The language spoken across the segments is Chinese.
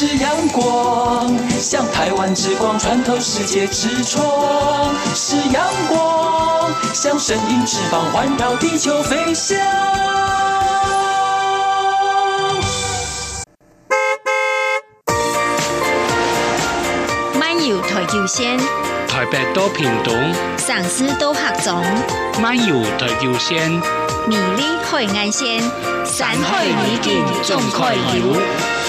是阳光，像台湾之光穿透世界之窗；是阳光，像神鹰翅膀环绕地球飞翔。漫游台九线，台北多平东，上师到合总，漫游台九线，美丽海岸线，山海美景总开游。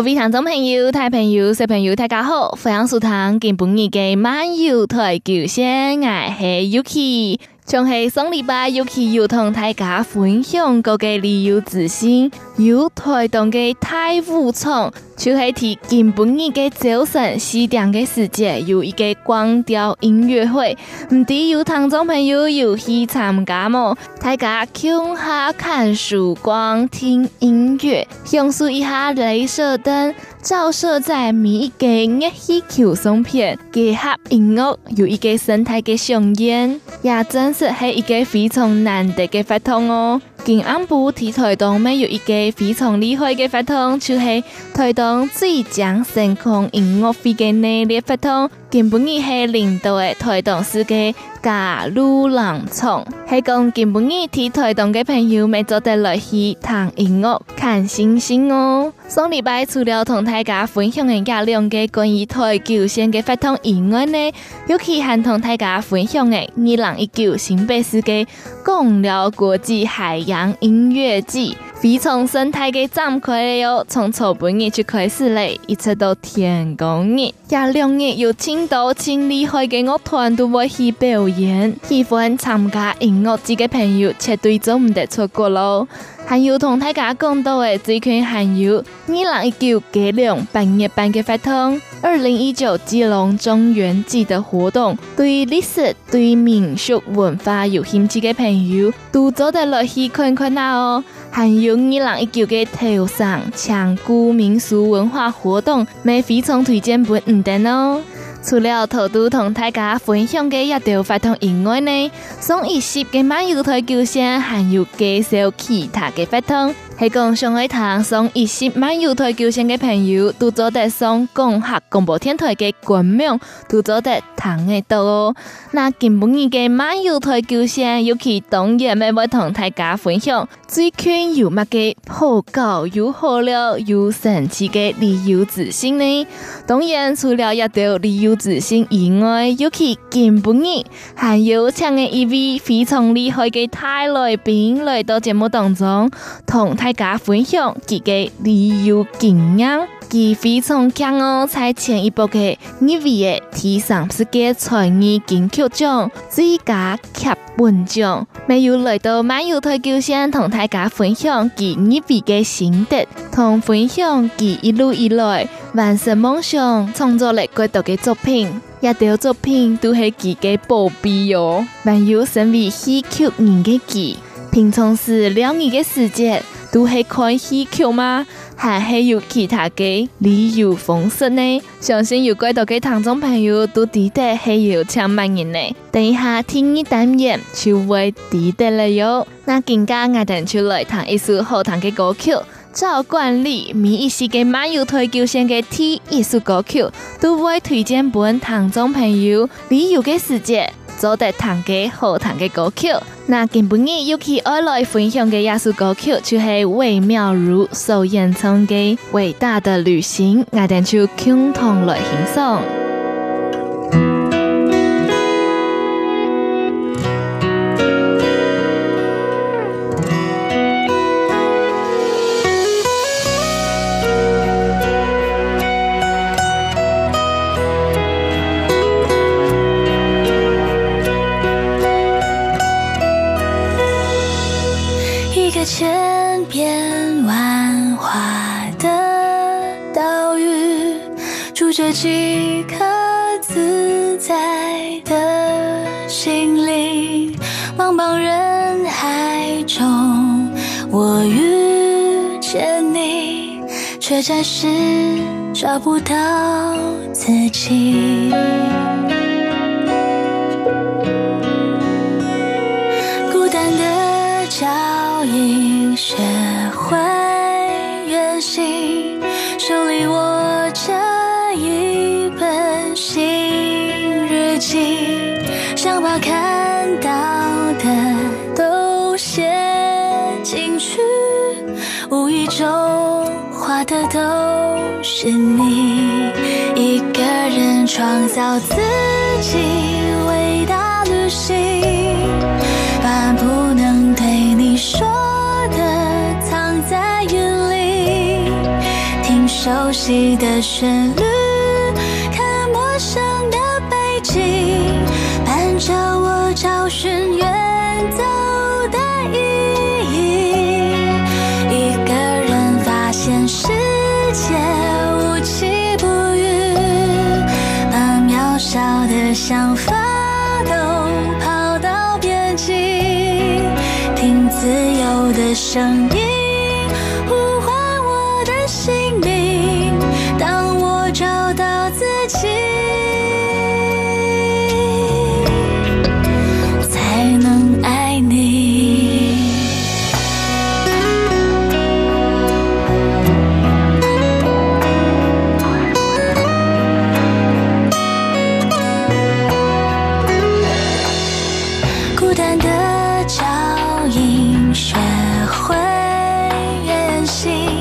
各位听众朋友、大朋友、小朋友，大家好，欢迎收听今本日嘅漫游台九线，我是 Yuki。从系上礼拜，Yuki 要同大家分享各个旅游资讯，有台东嘅太武场。就系提今晡日嘅早晨四点嘅时间，有一个光雕音乐会，唔知有听众朋友有去参加冇？大家共下看曙光，听音乐，享受一下镭射灯照射在每一个热气球上片，结合音乐，有一个生态嘅盛宴，也真是系一个非常难得嘅活动哦。今暗部提台东没有一个非常厉害嘅法通，就是推动最强星空音乐会嘅内列法通。今晡日系领导嘅推动世界加入人场，系讲今晡日提推动嘅朋友们做得来去听音乐、看星星哦。上礼拜除了同大家分享嘅亚两个关于台球线嘅活动以外呢，尤其还同大家分享嘅二零一九新北市嘅贡寮国际海洋音乐季。非常生态嘅展开哟，从草本日就开始嘞，一直到天公日，廿两日有青岛青厉害嘅乐团都会去表演，喜欢参加音乐节嘅朋友绝对就唔得错过咯。还有同大家讲到嘅最近还有二零一九吉隆半夜班嘅发通，二零一九吉隆中元节的活动，对历史、对民俗文化有兴趣嘅朋友都做得来去看看啦哦。还有二人一九嘅头上抢古民俗文化活动，咪非常推荐本唔等哦。除了头都同大家分享嘅一条活动以外呢，上一集嘅漫游台球线还有介绍其他的活动。系讲上海滩上一些漫游台九线嘅朋友，都做得上讲客广播电台嘅官网，都做得听得到哦。那今晡日嘅漫游台九线，尤其当然咪会同大家分享最近有乜嘅好搞又好料又神奇嘅旅游资讯呢？当然除了一条旅游资讯以外，尤其今晡日还有请嘅一位非常厉害嘅泰来宾来到节目当中，同大大家分享自己旅游经验，佢非常强哦！在前一部嘅二位嘅第三十届才艺金曲奖最佳剧本奖，没有来到漫游台九线同大家分享佢二位的心得，同分享佢一路以来完成梦想创作了过多的作品，一条作品都系佢嘅宝贝哟。还有身为戏曲人嘅佢，平常时两年的时间。都系看戏剧吗？还系有其他嘅旅游方式呢？相信有几多嘅听众朋友都记得系有请乜人呢？等一下听一单元就会记得了哟。那更加我哋就来弹一首好听嘅歌曲，照惯例，每一时嘅漫游台九线嘅第一首歌曲都会推荐本听众朋友旅游嘅时节。做得弹嘅好弹嘅歌曲，那今本日又去爱来分享嘅一首歌曲，就系魏妙如所演唱嘅《伟大的旅行》，我哋就共同来欣赏。心灵，茫茫人海中，我遇见你，却暂时找不到自己。创造自己伟大旅行，把不能对你说的藏在云里，听熟悉的旋律，看陌生的背景，伴着我找寻想珍惜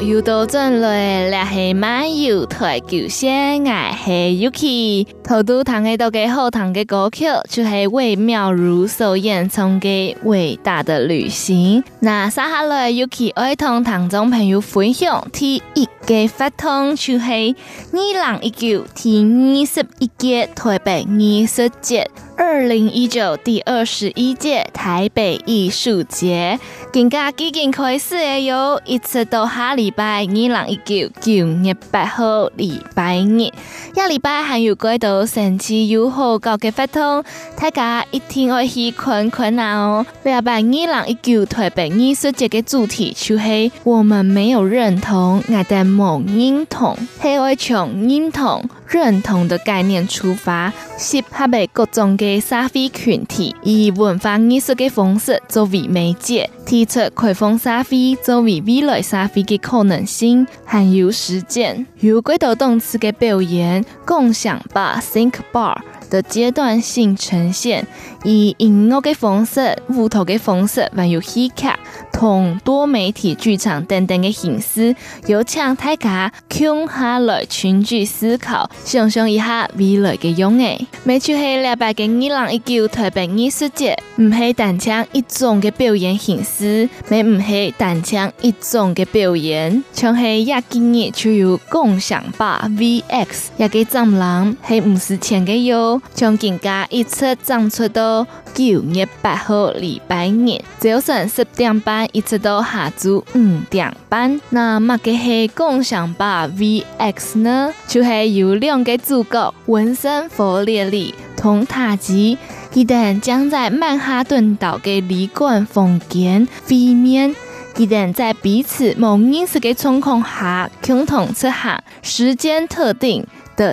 又到转来，了系漫游台九线，我系 Yuki。头都弹嘅都几好听嘅歌曲，就系魏妙如所演唱嘅《伟大的旅行》。那接下来 Yuki 爱同听众朋友分享第一个发通，就系二零一九第二十一届台北艺术节。二零一九第二十一届台北艺术节，更加已经开始诶哟，一直到下礼拜二零一九九月八号礼拜日，下礼拜还有几多神奇又好高嘅活动，大家一定要去看看哦。礼拜二零一九台北艺术节嘅主题就是我们没有认同，我哋冇认同，系要从认同、认同的概念出发，适合嘅各种嘅。社会群体以文化艺术的方式作为媒介，提出开放沙飞作为未来沙飞的可能性，还有实践。有轨道动词的表演，共享吧 Think Bar 的阶段性呈现，以音乐的方式、舞蹈的方式，还有 he cat 同多媒体剧场等等的形式，有请大家共下来群聚思考，想象一下未来的样诶。每出系礼拜嘅二零一九台北艺术节，唔系单唱一种嘅表演形式。实没唔系单枪一种嘅表演，像系亚今日就有共享吧 VX，也给藏人系唔是钱嘅哟，从今家一直涨出到九月八号礼拜日，早上十点半一直到下昼五点半。那么嘅系共享吧 VX 呢，就系有两个主角文森佛列里同塔吉。他们将在曼哈顿岛的旅馆房间会面，他们在彼此冇认识的状况下共同出行时间特定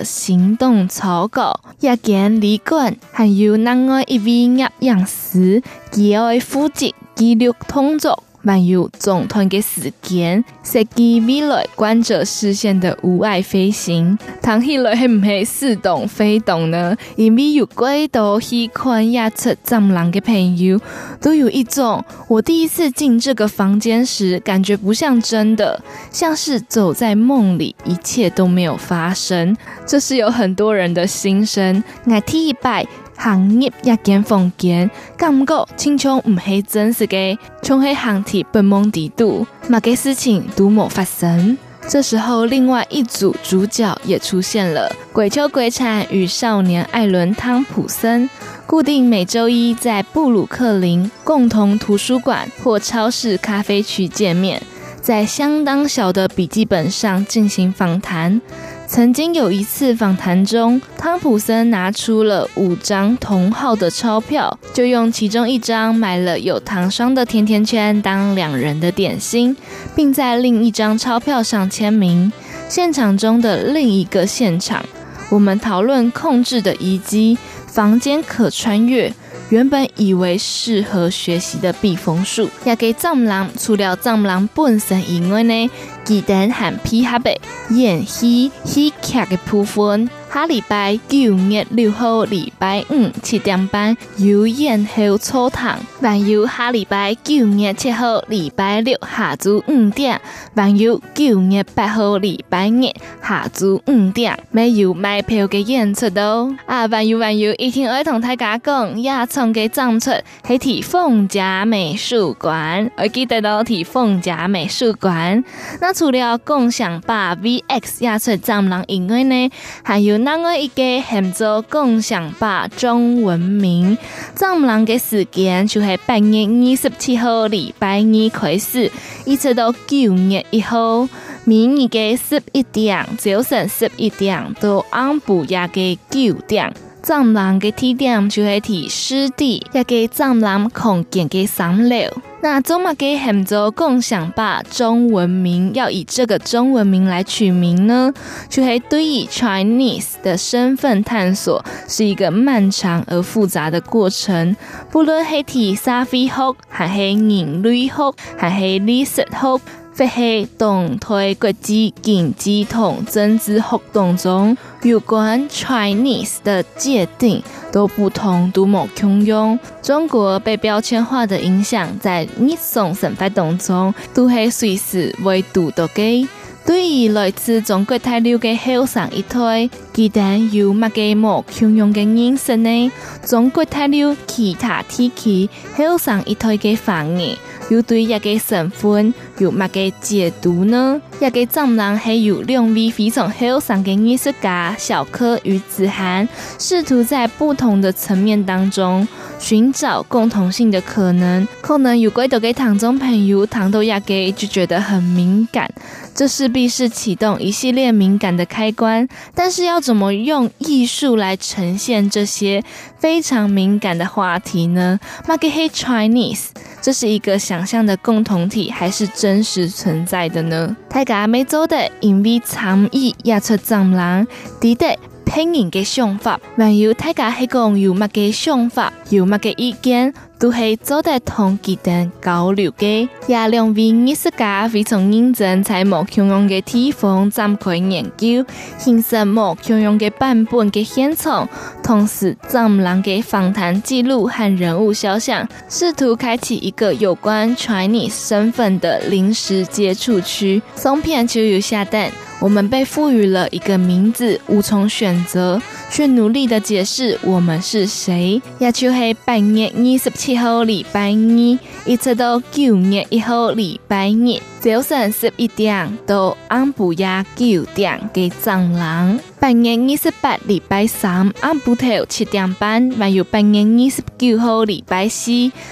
行动草稿。夜间旅馆还有另外一位摄影师，佢会负责记录动作。漫游总团的时间，设计未来观者视线的无碍飞行，谈起来系唔系似懂非懂呢？因为有几多喜欢亚出藏人的朋友，都有一种我第一次进这个房间时，感觉不像真的，像是走在梦里，一切都没有发生。这是有很多人的心声。我第一拜。行业一间房间，感觉亲像唔系真实嘅，像系航体本梦地度，乜嘅事情都冇发生。这时候，另外一组主角也出现了，鬼丘鬼产与少年艾伦汤普森，固定每周一在布鲁克林共同图书馆或超市咖啡区见面，在相当小的笔记本上进行访谈。曾经有一次访谈中，汤普森拿出了五张同号的钞票，就用其中一张买了有糖霜的甜甜圈当两人的点心，并在另一张钞票上签名。现场中的另一个现场，我们讨论控制的遗迹，房间可穿越。原本以为适合学习的避风树，也给藏人除了藏人本身以外呢，记得还配合的演戏戏剧的部分。下礼拜九月六号礼拜五七点半有演后草堂，还有下礼拜九月七号礼拜六下昼五点，还有九月八号礼拜日下昼五点，没有买票的演出哦。啊，还有还有，一天爱同大家讲，也从个展出系提凤甲美术馆，我记得到提凤甲美术馆。那除了共享吧 VX 亚出展览以外呢，还有。咱个一个喊做共享吧中文名，藏人的时间就是八月二十七号礼拜二开始，一直到九月一号，每日嘅十一点，早晨十一点到暗晡夜嘅九点，藏人嘅地点就系提湿地，也给藏人空间嘅三楼。那中马给很多共享吧中文名，要以这个中文名来取名呢，就系对于 Chinese 的身份探索是一个漫长而复杂的过程。不论系提社会学，还是人类学，还是历史学，或是动态国际经济同政治活动中，有关 Chinese 的界定都不同，都冇共用。中国被标签化的影响，在日常生活当中都系随时会读到嘅。对于来自中国大陆的后生一代，佢哋有乜嘅冇共用嘅认识呢？中国大陆其他地区后生一代嘅反应。又对一个身份有乜个解读呢？一个藏人还有两位非常后生的艺术家小柯与子涵，试图在不同的层面当中寻找共同性的可能。可能有鬼都给唐中朋友唐都一个就觉得很敏感，这势必是启动一系列敏感的开关。但是要怎么用艺术来呈现这些非常敏感的话题呢？乜个系 Chinese？这是一个想象的共同体，还是真实存在的呢？大家每周的因为参与演出藏人，记得拼音的想法，还有大家系讲有乜个想法，有乜个意见。都系做得同佢哋交流嘅，也两位艺术家非常认真，在冇共用嘅地方展开研究，形成冇共用嘅版本嘅现场，同时藏人嘅访谈记录和人物肖像，试图开启一个有关 Chinese 身份的临时接触区。送片就有下单，我们被赋予了一个名字，无从选择。却努力的解释我们是谁。亚秋黑八月二十七号礼拜二，一直到九月一号礼拜日，早上十一点到暗晡夜九点嘅藏人。八月二十八礼拜三暗晡头七点半，还有八月二十九号礼拜四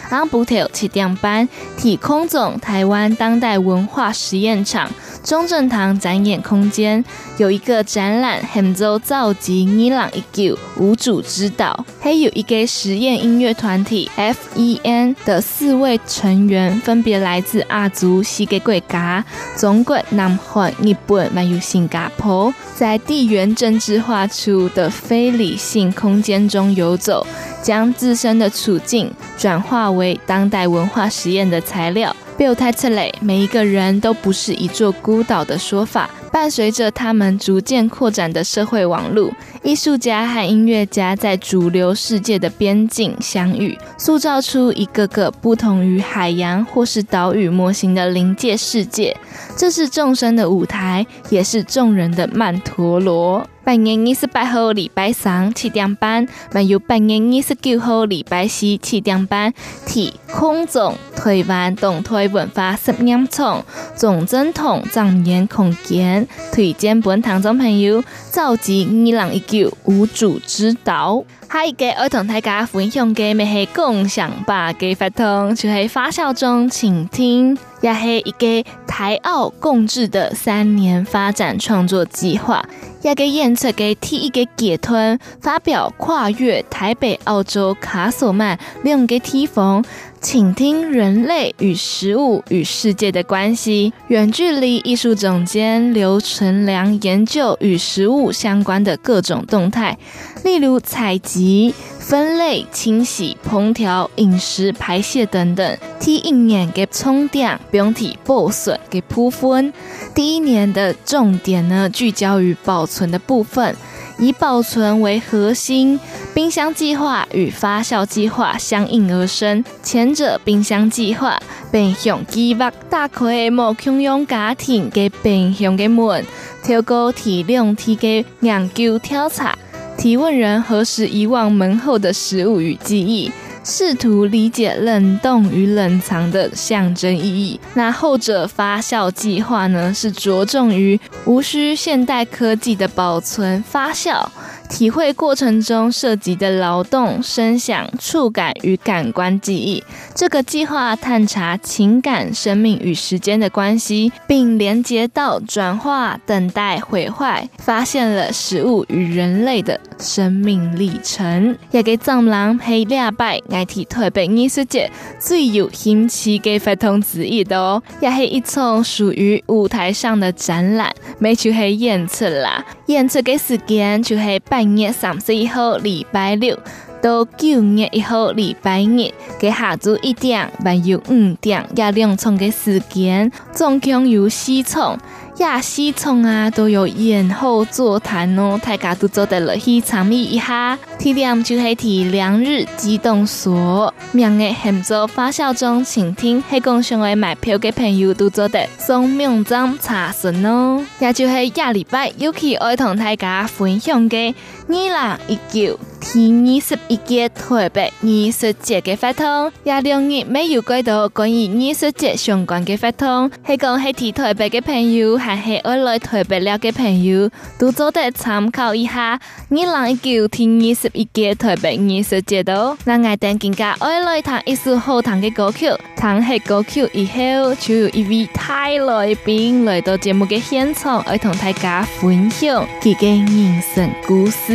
暗晡头七点半，体空总台湾当代文化实验场。中正堂展演空间有一个展览，很做召集二零一九无主之岛，还有一个实验音乐团体 FEN 的四位成员，分别来自亚洲四个国家：中国、南韩、日本，还有新加坡，在地缘政治化处的非理性空间中游走，将自身的处境转化为当代文化实验的材料。Bill t e t l e，每一个人都不是一座孤岛的说法。伴随着他们逐渐扩展的社会网络，艺术家和音乐家在主流世界的边境相遇，塑造出一个个不同于海洋或是岛屿模型的临界世界。这是众生的舞台，也是众人的曼陀罗。八月二十八号礼拜三七点半，还有八月二十九号礼拜四七点半，体空中台湾动态文化实验场总正统展演空间。推荐本听众朋友召集二零一九无主之岛。下一个要同大家分享嘅，咪系共享吧嘅活动，就系发酵中倾听，也系一个台澳共治的三年发展创作计划，一个演出嘅第一个阶段发表跨越台北、澳洲、卡索曼两个地方，请听人类与食物与世界的关系。远距离艺术总监刘纯良研究与食物相关的各种动态。例如采集、分类、清洗、烹调、饮食、排泄等等。第一年给充电，不用提保存给铺分。第一年的重点呢，聚焦于保存的部分，以保存为核心。冰箱计划与发酵计划相应而生。前者冰箱计划，冰箱计划打开某穷用家庭嘅冰箱嘅门，透过体量体嘅研究调查。提问人何时遗忘门后的食物与记忆，试图理解冷冻与冷藏的象征意义。那后者发酵计划呢，是着重于无需现代科技的保存发酵。体会过程中涉及的劳动、声响、触感与感官记忆。这个计划探查情感、生命与时间的关系，并连接到转化、等待、毁坏，发现了食物与人类的生命历程。也给藏人喺礼拜爱睇台北艺术节最有兴趣嘅活动之一的哦，也是一场属于舞台上的展览，没去黑演出啦。演出嘅时间就黑。八月三十一号礼拜六到九月一号礼拜日，给下昼一点，还有五点，也两场嘅时间，总共有四场。亚西聪啊都有演后座谈哦，大家都做得了去参与一下。地点就黑体两日机动所，名嘅很多发酵中请听，系讲想要买票嘅朋友都做得送名章查询哦。也就系亚礼拜尤其爱同大家分享嘅二零一九第二十一届台北艺术节嘅活动，也两日没有几多关于艺术节相关嘅活动，系讲系提台北嘅朋友。还是爱来台北了嘅朋友，都做得参考一下。二零一九第二十一届台北艺术节度，那我等更加爱来弹一首好听嘅歌曲，弹起歌曲以后，就有一位泰来宾来到节目嘅现场，爱同大家分享佢嘅人生故事。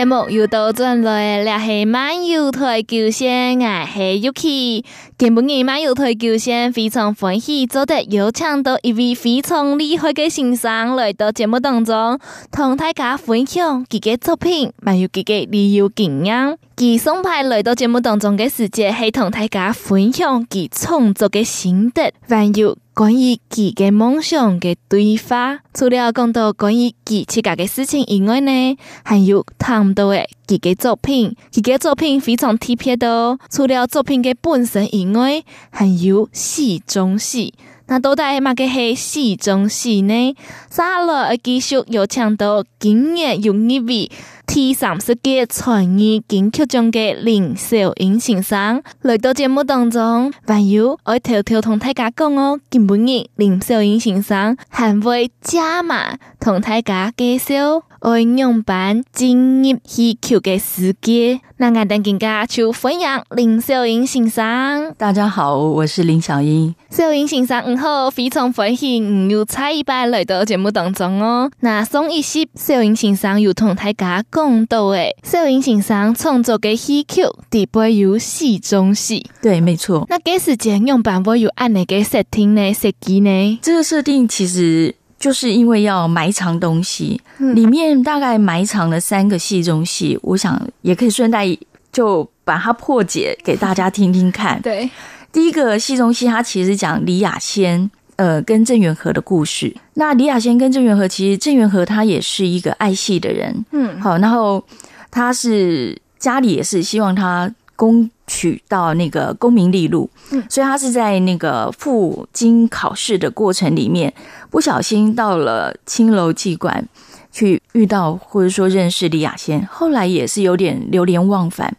节目又到转来，了系漫游台九线，我系 Yuki。今晡日漫游台九线非常欢喜，做得邀请到一位非常厉害的先生来到节目当中，同大家分享自己作品，还有自己旅游经验。其送派来到节目当中的时节，系同大家分享其创作的心得，还有关于自己梦想的对话。除了讲到关于自己家的事情以外呢，还有谈到的自己作品，自己作品非常特别的哦。除了作品的本身以外，还有戏中戏。那到底乜个系戏中戏呢？下来继续有请到今年有一位。第三十届才艺金曲奖嘅林小英先生来到节目当中，还有我偷偷同大家讲哦，今晡日林小英先生还会加码同大家介绍爱用版进入戏曲嘅世界。那我等更加就欢迎林小英先生。大家好，我是林小英。小英先生，你好，非常欢喜你又再一摆来到节目当中哦。那上一集小英先生又同大家讲到诶，小英先生创作嘅戏曲，底部有戏中戏。对，没错。那几时间用版会有按哪个设定呢？设计呢？这个设定其实。就是因为要埋藏东西，里面大概埋藏了三个戏中戏，我想也可以顺带就把它破解给大家听听看。对，第一个戏中戏，它其实讲李亚仙呃跟郑元和的故事。那李亚仙跟郑元和，其实郑元和他也是一个爱戏的人，嗯，好，然后他是家里也是希望他。攻取到那个功名利禄，所以他是在那个赴京考试的过程里面，不小心到了青楼妓馆去遇到或者说认识李亚仙，后来也是有点流连忘返。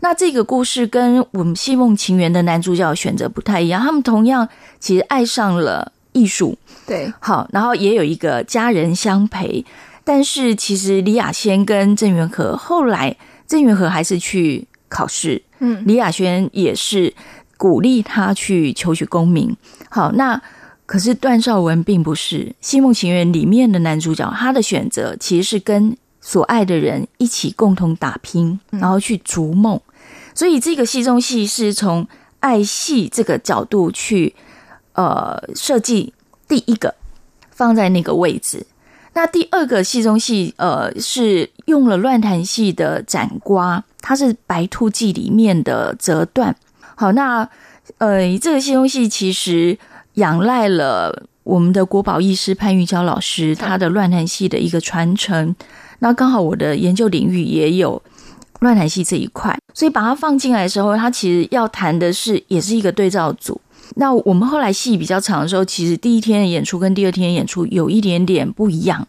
那这个故事跟我们《戏梦情缘》的男主角选择不太一样，他们同样其实爱上了艺术，对，好，然后也有一个家人相陪，但是其实李亚仙跟郑元和后来，郑元和还是去。考试，嗯，李亚轩也是鼓励他去求取功名。好，那可是段绍文并不是《戏梦情缘》里面的男主角，他的选择其实是跟所爱的人一起共同打拼，然后去逐梦。所以这个戏中戏是从爱戏这个角度去呃设计第一个放在那个位置。那第二个戏中戏呃是用了乱弹戏的斩瓜。它是《白兔记》里面的折断。好，那呃，这个戏中戏其实仰赖了我们的国宝艺师潘玉娇老师他的乱弹戏的一个传承。那刚好我的研究领域也有乱弹戏这一块，所以把它放进来的时候，它其实要弹的是也是一个对照组。那我们后来戏比较长的时候，其实第一天的演出跟第二天的演出有一点点不一样。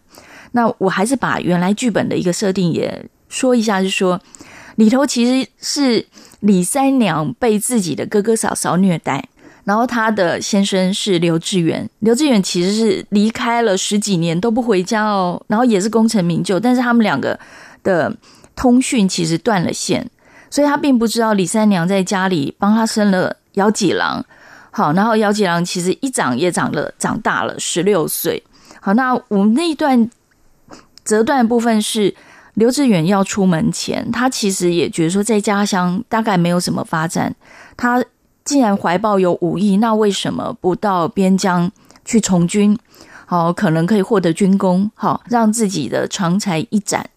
那我还是把原来剧本的一个设定也说一下，就说。里头其实是李三娘被自己的哥哥嫂嫂虐待，然后她的先生是刘志远，刘志远其实是离开了十几年都不回家哦，然后也是功成名就，但是他们两个的通讯其实断了线，所以他并不知道李三娘在家里帮他生了姚几郎，好，然后姚吉郎其实一长也长了，长大了十六岁，好，那我们那一段折断部分是。刘志远要出门前，他其实也觉得说，在家乡大概没有什么发展。他既然怀抱有武艺，那为什么不到边疆去从军？好，可能可以获得军功，好，让自己的长才一展。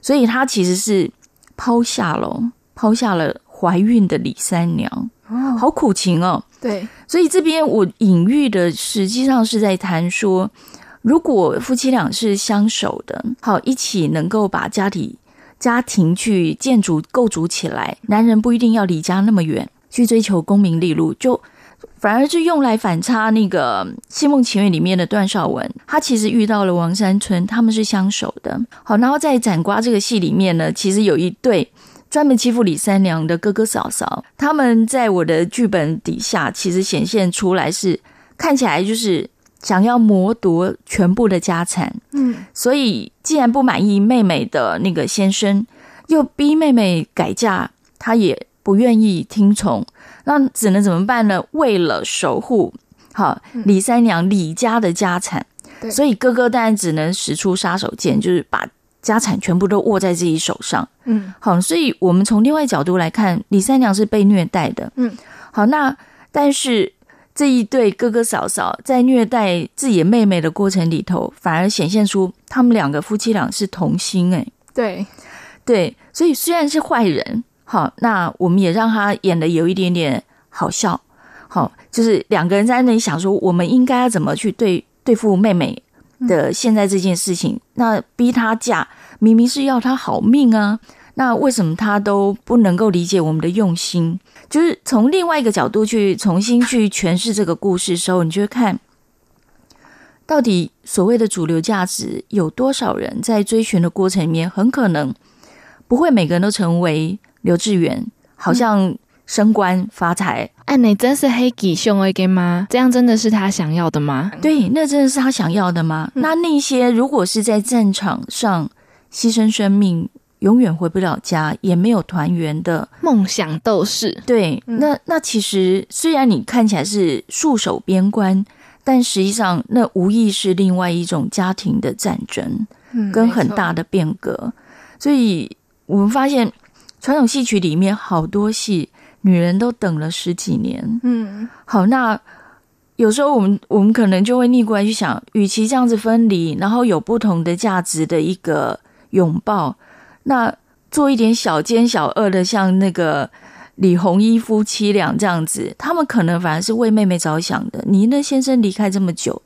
所以他其实是抛下了，抛下了怀孕的李三娘。哦，好苦情哦。对，所以这边我隐喻的实际上是在谈说。如果夫妻俩是相守的，好，一起能够把家庭家庭去建筑构筑起来，男人不一定要离家那么远去追求功名利禄，就反而是用来反差那个《戏梦情缘》里面的段绍文，他其实遇到了王山村，他们是相守的。好，然后在斩瓜这个戏里面呢，其实有一对专门欺负李三娘的哥哥嫂嫂，他们在我的剧本底下，其实显现出来是看起来就是。想要谋夺全部的家产，嗯，所以既然不满意妹妹的那个先生，又逼妹妹改嫁，他也不愿意听从，那只能怎么办呢？为了守护好李三娘李家的家产，所以哥哥当然只能使出杀手锏，就是把家产全部都握在自己手上。嗯，好，所以我们从另外一角度来看，李三娘是被虐待的。嗯，好，那但是这一对哥哥嫂嫂在虐待自己的妹妹的过程里头，反而显现出他们两个夫妻俩是同心。哎，对，对，所以虽然是坏人，好，那我们也让他演的有一点点好笑。好，就是两个人在那里想说，我们应该要怎么去对对付妹妹的现在这件事情？那逼他嫁，明明是要他好命啊！那为什么他都不能够理解我们的用心？就是从另外一个角度去重新去诠释这个故事的时候，你就会看到底所谓的主流价值有多少人在追寻的过程里面，很可能不会每个人都成为刘志远，好像。升官发财，哎，你真是黑吉凶而已吗？这样真的是他想要的吗？对，那真的是他想要的吗？嗯、那那些如果是在战场上牺牲生命，永远回不了家，也没有团圆的梦想斗士，对，嗯、那那其实虽然你看起来是戍守边关，但实际上那无疑是另外一种家庭的战争，跟很大的变革。嗯、所以我们发现传统戏曲里面好多戏。女人都等了十几年，嗯，好，那有时候我们我们可能就会逆过来去想，与其这样子分离，然后有不同的价值的一个拥抱，那做一点小奸小恶的，像那个李红一夫妻俩这样子，他们可能反而是为妹妹着想的。你那先生离开这么久，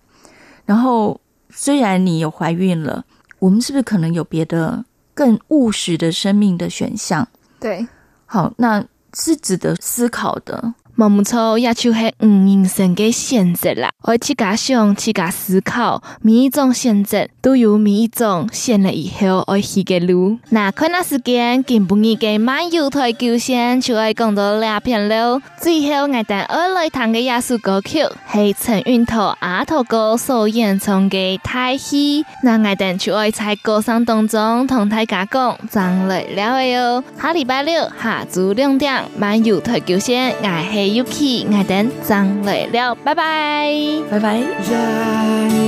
然后虽然你有怀孕了，我们是不是可能有别的更务实的生命的选项？对，好，那。是值得思考的。毛木草也就是嗯人生的选择啦，而去加想，去加思考，每一种选择都有每一种选了以后而去的路。那看那时间，今晡日嘅漫游台球线就爱讲到两片喽。最后，我等二来弹嘅艺术歌曲是陈韵涛阿涛哥所演唱嘅《太戏》。那我等就爱在歌声当中同大家讲，张来了嘅哟。下礼拜六下昼两点，漫游台球线爱系。Yuki，爱等张来了，拜拜，拜拜。人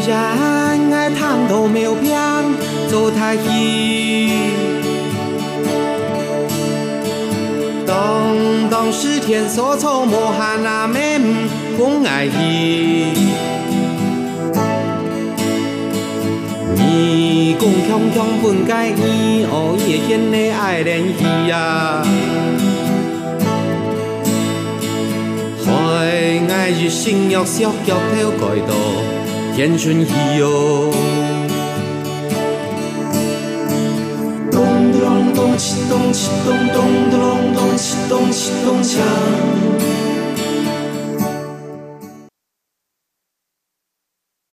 人爱探讨苗片做太戏，当当是天所造，莫喊那咩不爱戏。你讲强强本该伊，哦也显得爱练戏呀。爱爱日新月少脚头街道天春意哟。咚咚咚咚，咚咚咚咚咚咚咚咚咚锵。